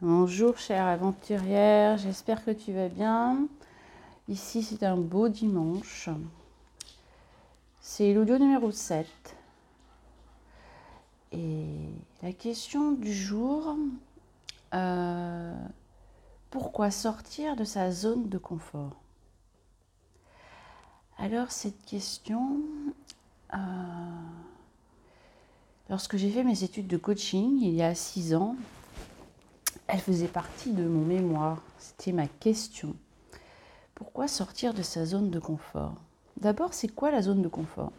Bonjour chère aventurière, j'espère que tu vas bien. Ici c'est un beau dimanche. C'est l'audio numéro 7. Et la question du jour, euh, pourquoi sortir de sa zone de confort? Alors cette question, euh, lorsque j'ai fait mes études de coaching il y a six ans, elle faisait partie de mon mémoire. C'était ma question. Pourquoi sortir de sa zone de confort? D'abord, c'est quoi la zone de confort?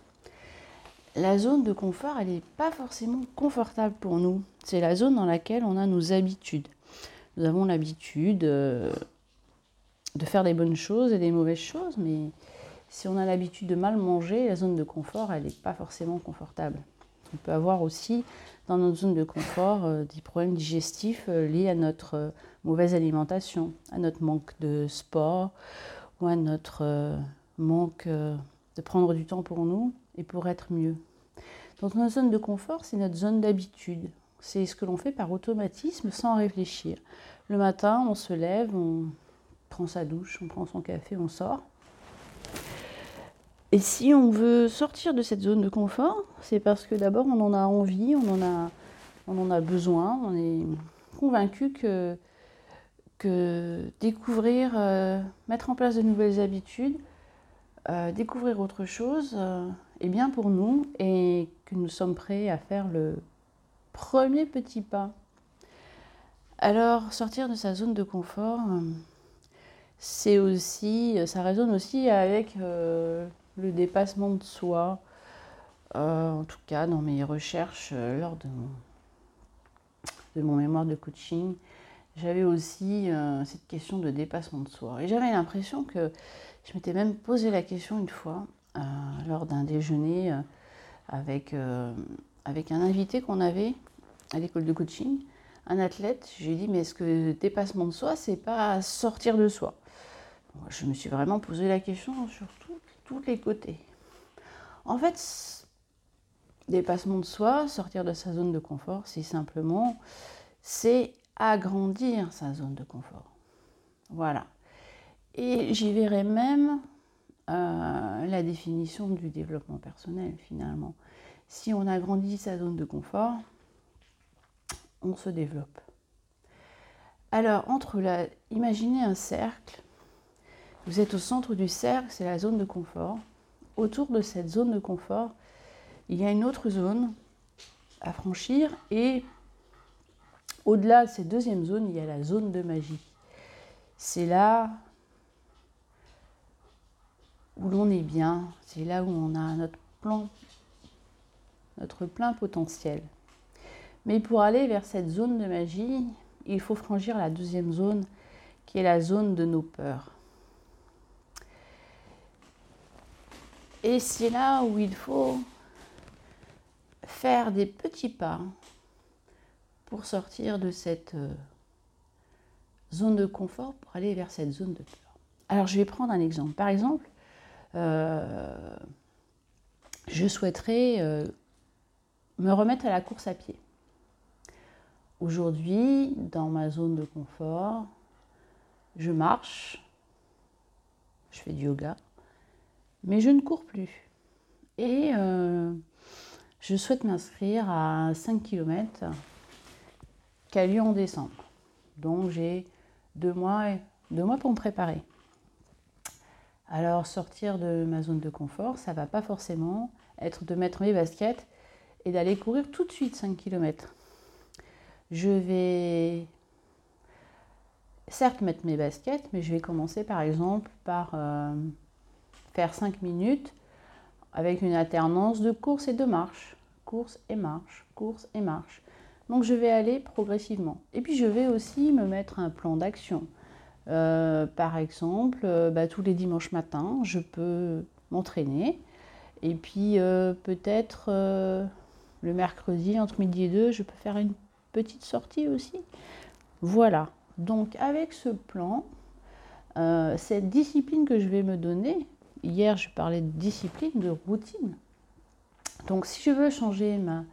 La zone de confort, elle n'est pas forcément confortable pour nous. C'est la zone dans laquelle on a nos habitudes. Nous avons l'habitude euh, de faire des bonnes choses et des mauvaises choses, mais si on a l'habitude de mal manger, la zone de confort, elle n'est pas forcément confortable. On peut avoir aussi dans notre zone de confort euh, des problèmes digestifs euh, liés à notre euh, mauvaise alimentation, à notre manque de sport ou à notre manque de prendre du temps pour nous et pour être mieux. Donc notre zone de confort, c'est notre zone d'habitude. C'est ce que l'on fait par automatisme sans réfléchir. Le matin, on se lève, on prend sa douche, on prend son café, on sort. Et si on veut sortir de cette zone de confort, c'est parce que d'abord on en a envie, on en a, on en a besoin, on est convaincu que, que découvrir, euh, mettre en place de nouvelles habitudes, euh, découvrir autre chose euh, est bien pour nous et que nous sommes prêts à faire le premier petit pas. Alors sortir de sa zone de confort, c'est aussi, ça résonne aussi avec le dépassement de soi. Euh, en tout cas, dans mes recherches euh, lors de mon, mémoire de coaching, j'avais aussi euh, cette question de dépassement de soi. Et j'avais l'impression que je m'étais même posé la question une fois lors d'un déjeuner avec, avec un invité qu'on avait à l'école de coaching, un athlète. J'ai dit, mais est-ce que dépassement de soi, c'est pas sortir de soi? Je me suis vraiment posé la question surtout tous les côtés. En fait, dépassement de soi, sortir de sa zone de confort, c'est simplement, c'est agrandir sa zone de confort. Voilà. Et j'y verrai même euh, la définition du développement personnel finalement. Si on agrandit sa zone de confort, on se développe. Alors, entre la, imaginez un cercle vous êtes au centre du cercle, c'est la zone de confort. Autour de cette zone de confort, il y a une autre zone à franchir et au-delà de cette deuxième zone, il y a la zone de magie. C'est là où l'on est bien, c'est là où on a notre notre plein potentiel. Mais pour aller vers cette zone de magie, il faut franchir la deuxième zone qui est la zone de nos peurs. Et c'est là où il faut faire des petits pas pour sortir de cette euh, zone de confort pour aller vers cette zone de peur. Alors je vais prendre un exemple. Par exemple, euh, je souhaiterais euh, me remettre à la course à pied. Aujourd'hui, dans ma zone de confort, je marche, je fais du yoga, mais je ne cours plus. Et euh, je souhaite m'inscrire à 5 km qui a lieu en décembre. Donc j'ai deux mois, deux mois pour me préparer. Alors sortir de ma zone de confort, ça va pas forcément être de mettre mes baskets et d'aller courir tout de suite 5 km. Je vais certes mettre mes baskets, mais je vais commencer par exemple par euh, faire 5 minutes avec une alternance de course et de marche. Course et marche, course et marche. Donc je vais aller progressivement. Et puis je vais aussi me mettre un plan d'action. Euh, par exemple, euh, bah, tous les dimanches matins, je peux m'entraîner. Et puis euh, peut-être le mercredi, entre midi et deux, je peux faire une petite sortie aussi. Voilà. Donc avec ce plan, cette discipline que je vais me donner, Hier, je parlais de discipline, de routine. Donc, si je veux changer ma,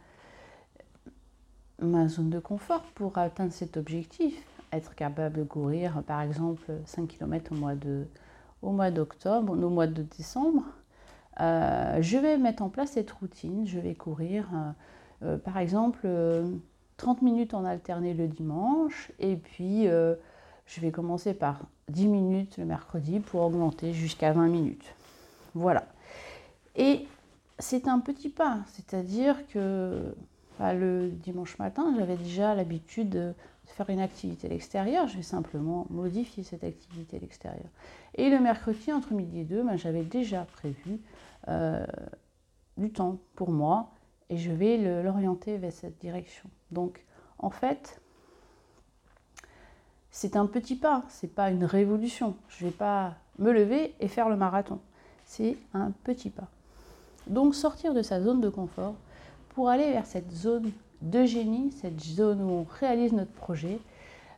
ma zone de confort pour atteindre cet objectif, être capable de courir par exemple 5 km au mois de au mois d'octobre, au mois de décembre, euh, je vais mettre en place cette routine. Je vais courir, euh, euh, par exemple, 30 minutes en alterné le dimanche, et puis je vais commencer par 10 minutes le mercredi pour augmenter jusqu'à 20 minutes. Voilà. Et c'est un petit pas, c'est-à-dire que bah, le dimanche matin, j'avais déjà l'habitude de faire une activité à l'extérieur, je vais simplement modifier cette activité à l'extérieur. Et le mercredi, entre midi et deux, bah, j'avais déjà prévu euh, du temps pour moi et je vais l'orienter vers cette direction. Donc, en fait, c'est un petit pas, c'est pas une révolution. Je ne vais pas me lever et faire le marathon. C'est un petit pas. Donc, sortir de sa zone de confort pour aller vers cette zone de génie, cette zone où on réalise notre projet,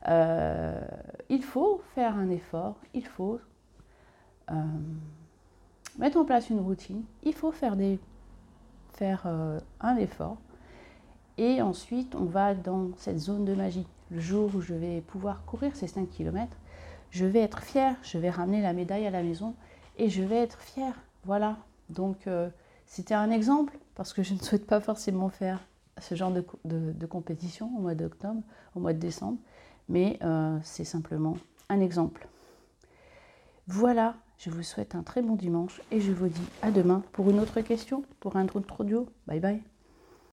euh, il faut faire un effort, il faut euh, mettre en place une routine, il faut faire, des, faire euh, un effort. Et ensuite, on va dans cette zone de magie. Le jour où je vais pouvoir courir ces 5 km, je vais être fière, je vais ramener la médaille à la maison et je vais être fière. Voilà. Donc, c'était un exemple parce que je ne souhaite pas forcément faire ce genre de, compétition au mois d'octobre, au mois de décembre, mais euh, c'est simplement un exemple. Voilà, je vous souhaite un très bon dimanche et je vous dis à demain pour une autre question, pour un autre audio. Bye bye.